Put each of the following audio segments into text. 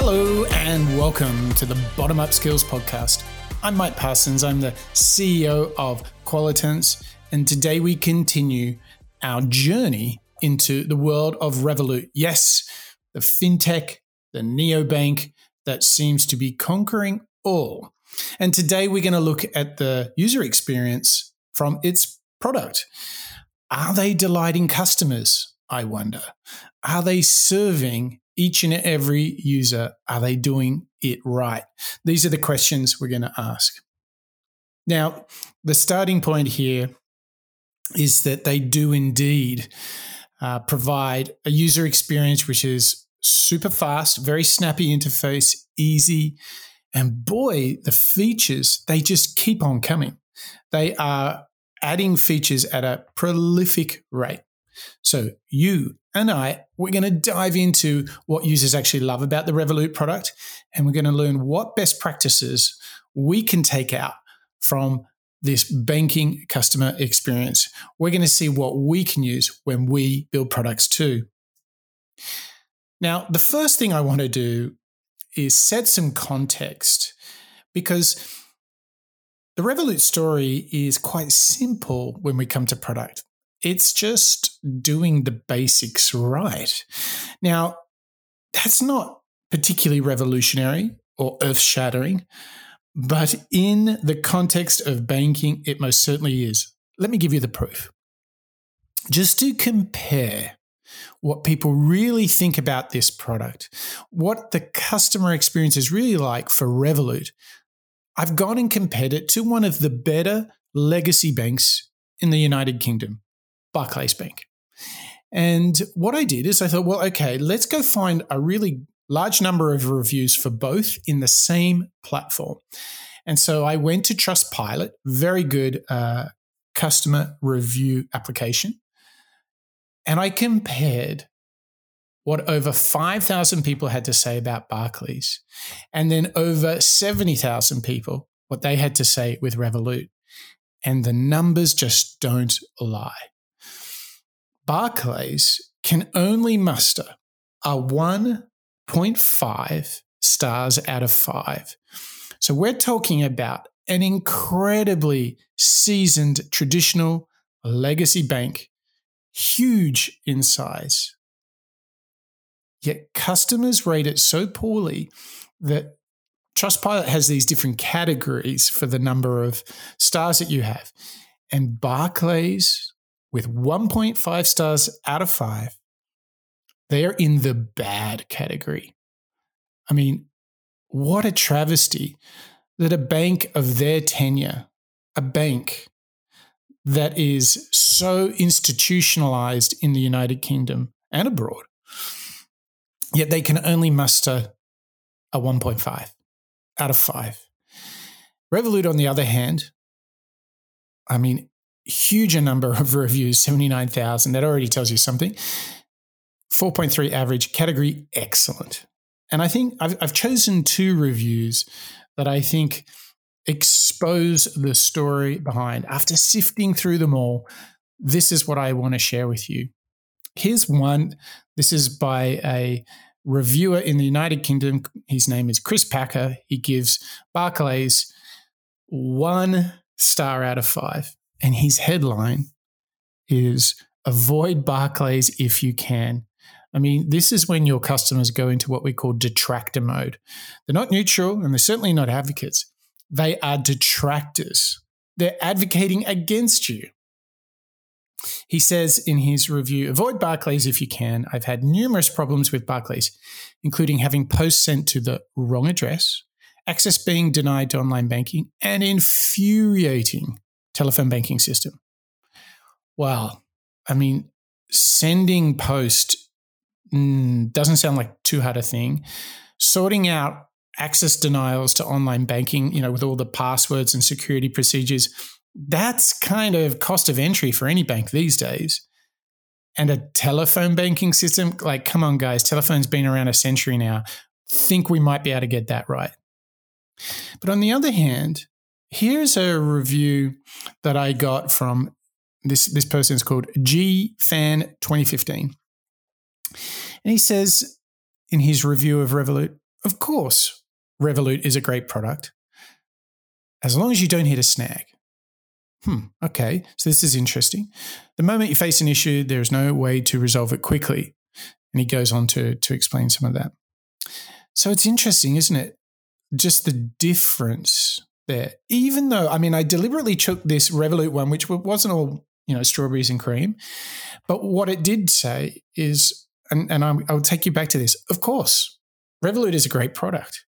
Hello, and welcome to the Bottom Up Skills Podcast. I'm Mike Parsons, I'm the CEO of Qualitance, and today we continue our journey into the world of Revolut. Yes, the fintech, the neobank that seems to be conquering all. And today we're going to look at the user experience from its product. Are they delighting customers? I wonder. Are they serving each and every user? Are they doing it right? These are the questions we're going to ask. Now, the starting point here is that they do indeed uh, provide a user experience which is super fast, very snappy interface, easy. And boy, the features, they just keep on coming. They are adding features at a prolific rate. So, you and I, we're going to dive into what users actually love about the Revolut product, and we're going to learn what best practices we can take out from this banking customer experience. We're going to see what we can use when we build products too. Now, the first thing I want to do is set some context because the Revolut story is quite simple when we come to product. It's just doing the basics right. Now, that's not particularly revolutionary or earth shattering, but in the context of banking, it most certainly is. Let me give you the proof. Just to compare what people really think about this product, what the customer experience is really like for Revolut, I've gone and compared it to one of the better legacy banks in the United Kingdom, Barclays Bank. And what I did is I thought, well, okay, let's go find a really large number of reviews for both in the same platform. And so I went to Trustpilot, very good uh, customer review application. And I compared what over 5,000 people had to say about Barclays, and then over 70,000 people, what they had to say with Revolut. And the numbers just don't lie. Barclays can only muster a 1.5 stars out of five. So we're talking about an incredibly seasoned traditional legacy bank huge in size. Yet customers rate it so poorly that Trustpilot has these different categories for the number of stars that you have. And Barclays, with 1.5 stars out of five, they're in the bad category. I mean, what a travesty that a bank of their tenure, a bank that is so institutionalized in the United Kingdom and abroad. Yet they can only muster a 1.5 out of 5. Revolut, on the other hand, I mean, huger number of reviews, 79,000. That already tells you something. 4.3 average, category excellent. And I think I've, I've chosen two reviews that I think expose the story behind. After sifting through them all, this is what I want to share with you. Here's one. This is by a reviewer in the United Kingdom. His name is Chris Packer. He gives Barclays one star out of five. And his headline is Avoid Barclays if you can. I mean, this is when your customers go into what we call detractor mode. They're not neutral and they're certainly not advocates they are detractors. They're advocating against you. He says in his review avoid Barclays if you can. I've had numerous problems with Barclays, including having posts sent to the wrong address, access being denied to online banking, and infuriating telephone banking system. Well, I mean, sending post mm, doesn't sound like too hard a thing. Sorting out access denials to online banking, you know, with all the passwords and security procedures, that's kind of cost of entry for any bank these days. And a telephone banking system, like, come on, guys, telephone's been around a century now. Think we might be able to get that right. But on the other hand, here's a review that I got from this, this person is called GFan 2015. And he says in his review of Revolut, of course, Revolut is a great product as long as you don't hit a snag. Hmm, okay, so this is interesting. The moment you face an issue, there's no way to resolve it quickly. And he goes on to, to explain some of that. So it's interesting, isn't it? Just the difference there. Even though, I mean, I deliberately took this Revolut one, which wasn't all, you know, strawberries and cream. But what it did say is, and, and I'll take you back to this, of course, Revolut is a great product.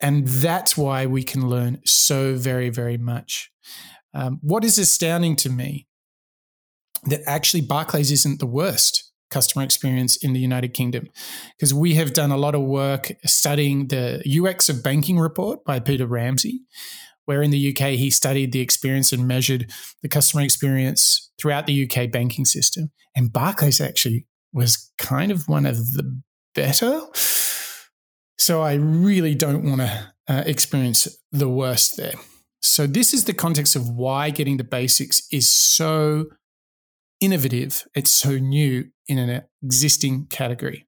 And that's why we can learn so very, very much. Um, what is astounding to me that actually Barclays isn't the worst customer experience in the United Kingdom because we have done a lot of work studying the UX of banking report by Peter Ramsey, where in the UK he studied the experience and measured the customer experience throughout the UK banking system. And Barclays actually was kind of one of the better. So I really don't want to uh, experience the worst there. So, this is the context of why getting the basics is so innovative, it's so new in an existing category.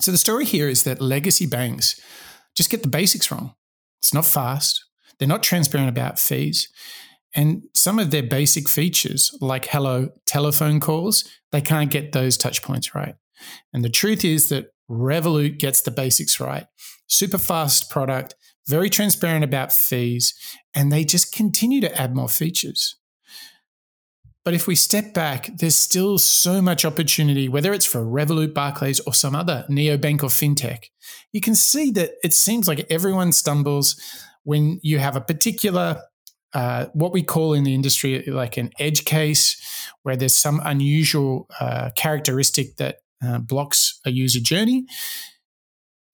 So, the story here is that legacy banks just get the basics wrong. It's not fast, they're not transparent about fees. And some of their basic features, like hello telephone calls, they can't get those touch points right. And the truth is that Revolut gets the basics right. Super fast product, very transparent about fees, and they just continue to add more features. But if we step back, there's still so much opportunity, whether it's for Revolut, Barclays, or some other neobank or fintech. You can see that it seems like everyone stumbles when you have a particular, uh, what we call in the industry like an edge case, where there's some unusual uh, characteristic that uh, blocks a user journey.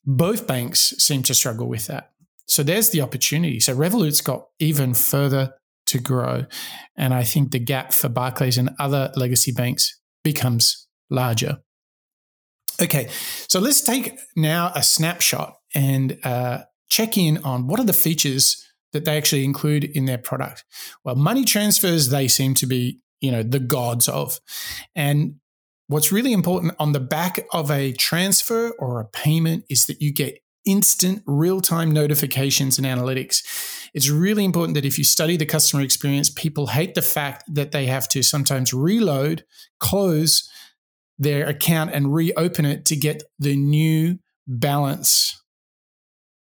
Both banks seem to struggle with that. So there's the opportunity. So Revolut's got even further to grow. And I think the gap for Barclays and other legacy banks becomes larger. Okay, so let's take now a snapshot and uh, check in on what are the features that they actually include in their product. Well, money transfers, they seem to be, you know, the gods of. And what's really important on the back of a transfer or a payment is that you get instant real time notifications and analytics. It's really important that if you study the customer experience, people hate the fact that they have to sometimes reload, close their account, and reopen it to get the new balance.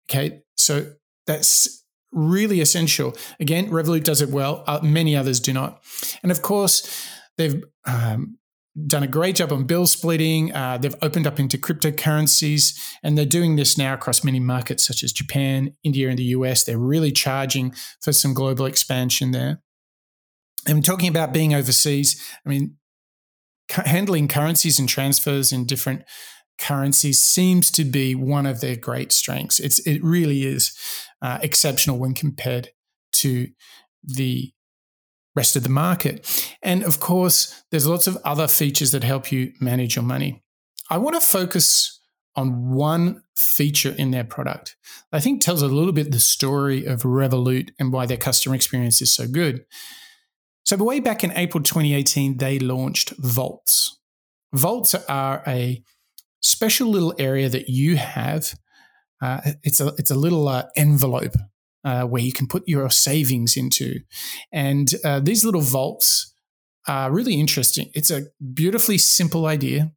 Okay, so that's really essential. Again, Revolut does it well, uh, many others do not. And of course, they've um, done a great job on bill splitting. Uh, they've opened up into cryptocurrencies, and they're doing this now across many markets such as Japan, India, and the US. They're really charging for some global expansion there. And talking about being overseas, I mean, handling currencies and transfers in different currencies seems to be one of their great strengths. It's it really is uh, exceptional when compared to the rest of the market. And of course, there's lots of other features that help you manage your money. I want to focus on one feature in their product. I think tells a little bit the story of Revolut and why their customer experience is so good. So, way back in April 2018, they launched Vaults. Vaults are a special little area that you have. Uh, it's a it's a little uh, envelope uh, where you can put your savings into. And uh, these little vaults are really interesting. It's a beautifully simple idea.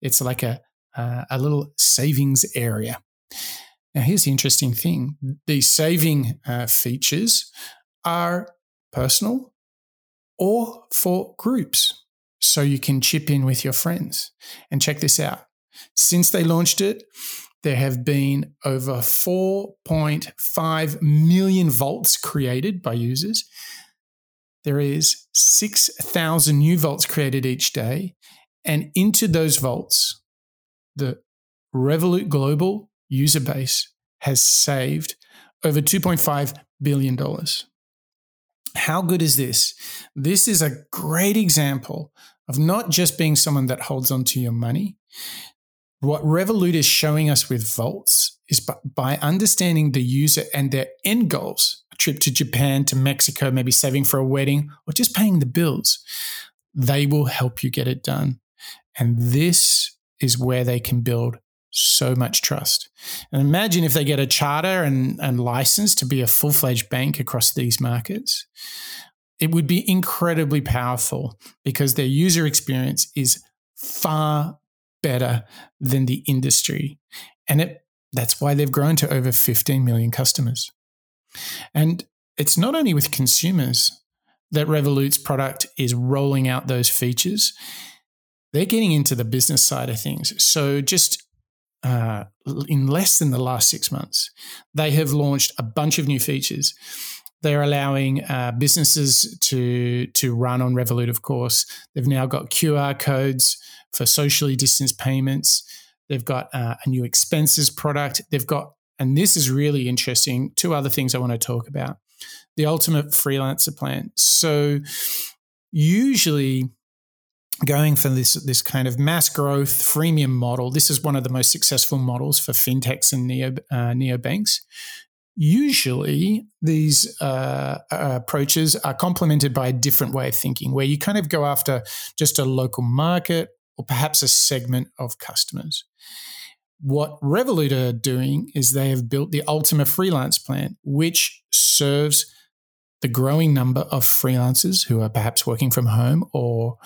It's like a, uh, a little savings area. Now, here's the interesting thing these saving uh, features are personal or for groups. So you can chip in with your friends. And check this out. Since they launched it, there have been over 4.5 million vaults created by users. There is 6,000 new vaults created each day. And into those vaults, the Revolut Global user base has saved over $2.5 billion. How good is this? This is a great example of not just being someone that holds onto your money, what Revolut is showing us with Vaults is by, by understanding the user and their end goals, a trip to Japan, to Mexico, maybe saving for a wedding, or just paying the bills, they will help you get it done. And this is where they can build so much trust. And imagine if they get a charter and, and license to be a full fledged bank across these markets. It would be incredibly powerful because their user experience is far better than the industry. And it, that's why they've grown to over 15 million customers. And it's not only with consumers that Revolut's product is rolling out those features, they're getting into the business side of things. So just uh, in less than the last six months, they have launched a bunch of new features. They're allowing uh, businesses to to run on Revolut. Of course, they've now got QR codes for socially distanced payments. They've got uh, a new expenses product. They've got, and this is really interesting. Two other things I want to talk about: the ultimate freelancer plan. So usually going for this this kind of mass growth freemium model. This is one of the most successful models for fintechs and neo uh, neobanks. Usually, these uh, uh, approaches are complemented by a different way of thinking, where you kind of go after just a local market or perhaps a segment of customers. What Revolut are doing is they have built the Ultima Freelance Plan, which serves the growing number of freelancers who are perhaps working from home or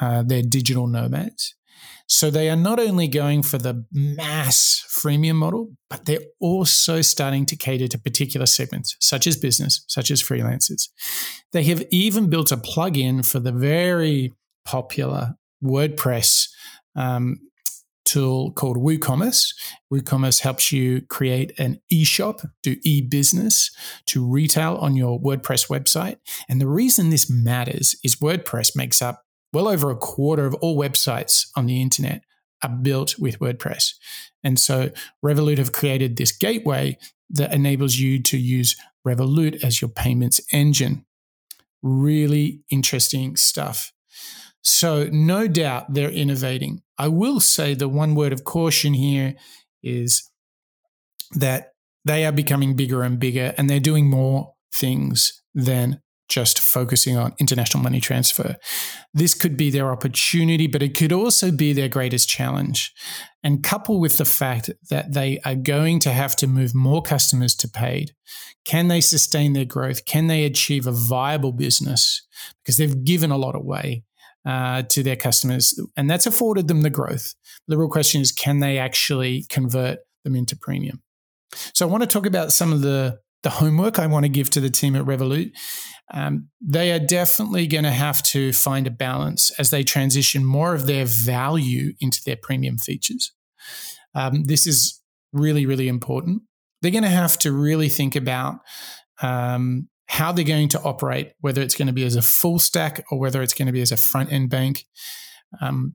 uh, they're digital nomads. So they are not only going for the mass freemium model, but they're also starting to cater to particular segments, such as business, such as freelancers. They have even built a plugin for the very popular WordPress um, tool called WooCommerce. WooCommerce helps you create an e-shop, do e-business to retail on your WordPress website. And the reason this matters is WordPress makes up well over a quarter of all websites on the internet are built with WordPress. And so Revolut have created this gateway that enables you to use Revolut as your payments engine. Really interesting stuff. So, no doubt they're innovating. I will say the one word of caution here is that they are becoming bigger and bigger and they're doing more things than just focusing on international money transfer. This could be their opportunity, but it could also be their greatest challenge. And couple with the fact that they are going to have to move more customers to paid, can they sustain their growth? Can they achieve a viable business? Because they've given a lot away. Uh, to their customers, and that's afforded them the growth. The real question is, can they actually convert them into premium? So, I want to talk about some of the the homework I want to give to the team at Revolut. Um, they are definitely going to have to find a balance as they transition more of their value into their premium features. Um, this is really, really important. They're going to have to really think about um, how they're going to operate, whether it's going to be as a full stack or whether it's going to be as a front end bank. Um,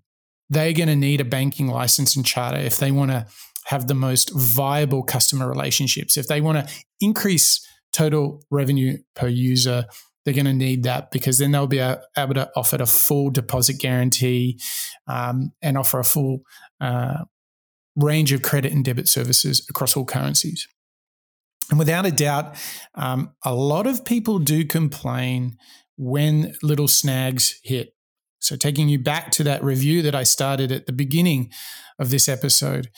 they're going to need a banking license and charter if they want to have the most viable customer relationships. If they want to increase total revenue per user, they're going to need that because then they'll be able to offer a full deposit guarantee um, and offer a full uh, range of credit and debit services across all currencies. And without a doubt, um, a lot of people do complain when little snags hit. So, taking you back to that review that I started at the beginning of this episode,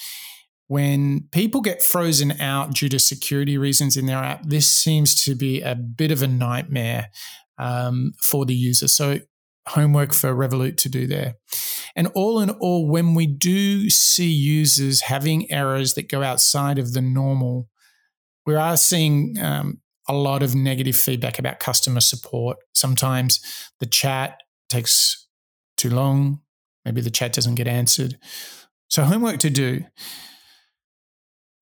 when people get frozen out due to security reasons in their app, this seems to be a bit of a nightmare um, for the user. So, homework for Revolut to do there. And all in all, when we do see users having errors that go outside of the normal, we are seeing um, a lot of negative feedback about customer support. Sometimes the chat takes too long, maybe the chat doesn't get answered. So, homework to do.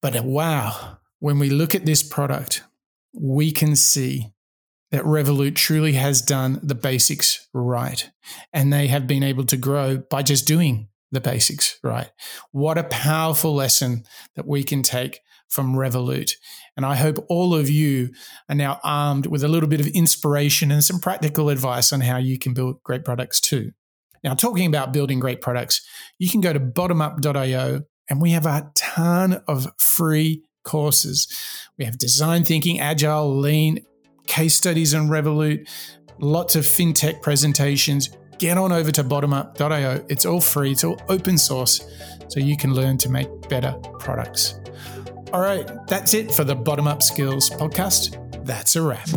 But uh, wow, when we look at this product, we can see that Revolut truly has done the basics right. And they have been able to grow by just doing the basics right. What a powerful lesson that we can take from Revolut. And I hope all of you are now armed with a little bit of inspiration and some practical advice on how you can build great products too. Now, talking about building great products, you can go to bottomup.io and we have a ton of free courses. We have design thinking, agile, lean, case studies on Revolut, lots of fintech presentations, get on over to bottomup.io. It's all free, it's all open source, so you can learn to make better products. All right, that's it for the Bottom Up Skills podcast. That's a wrap.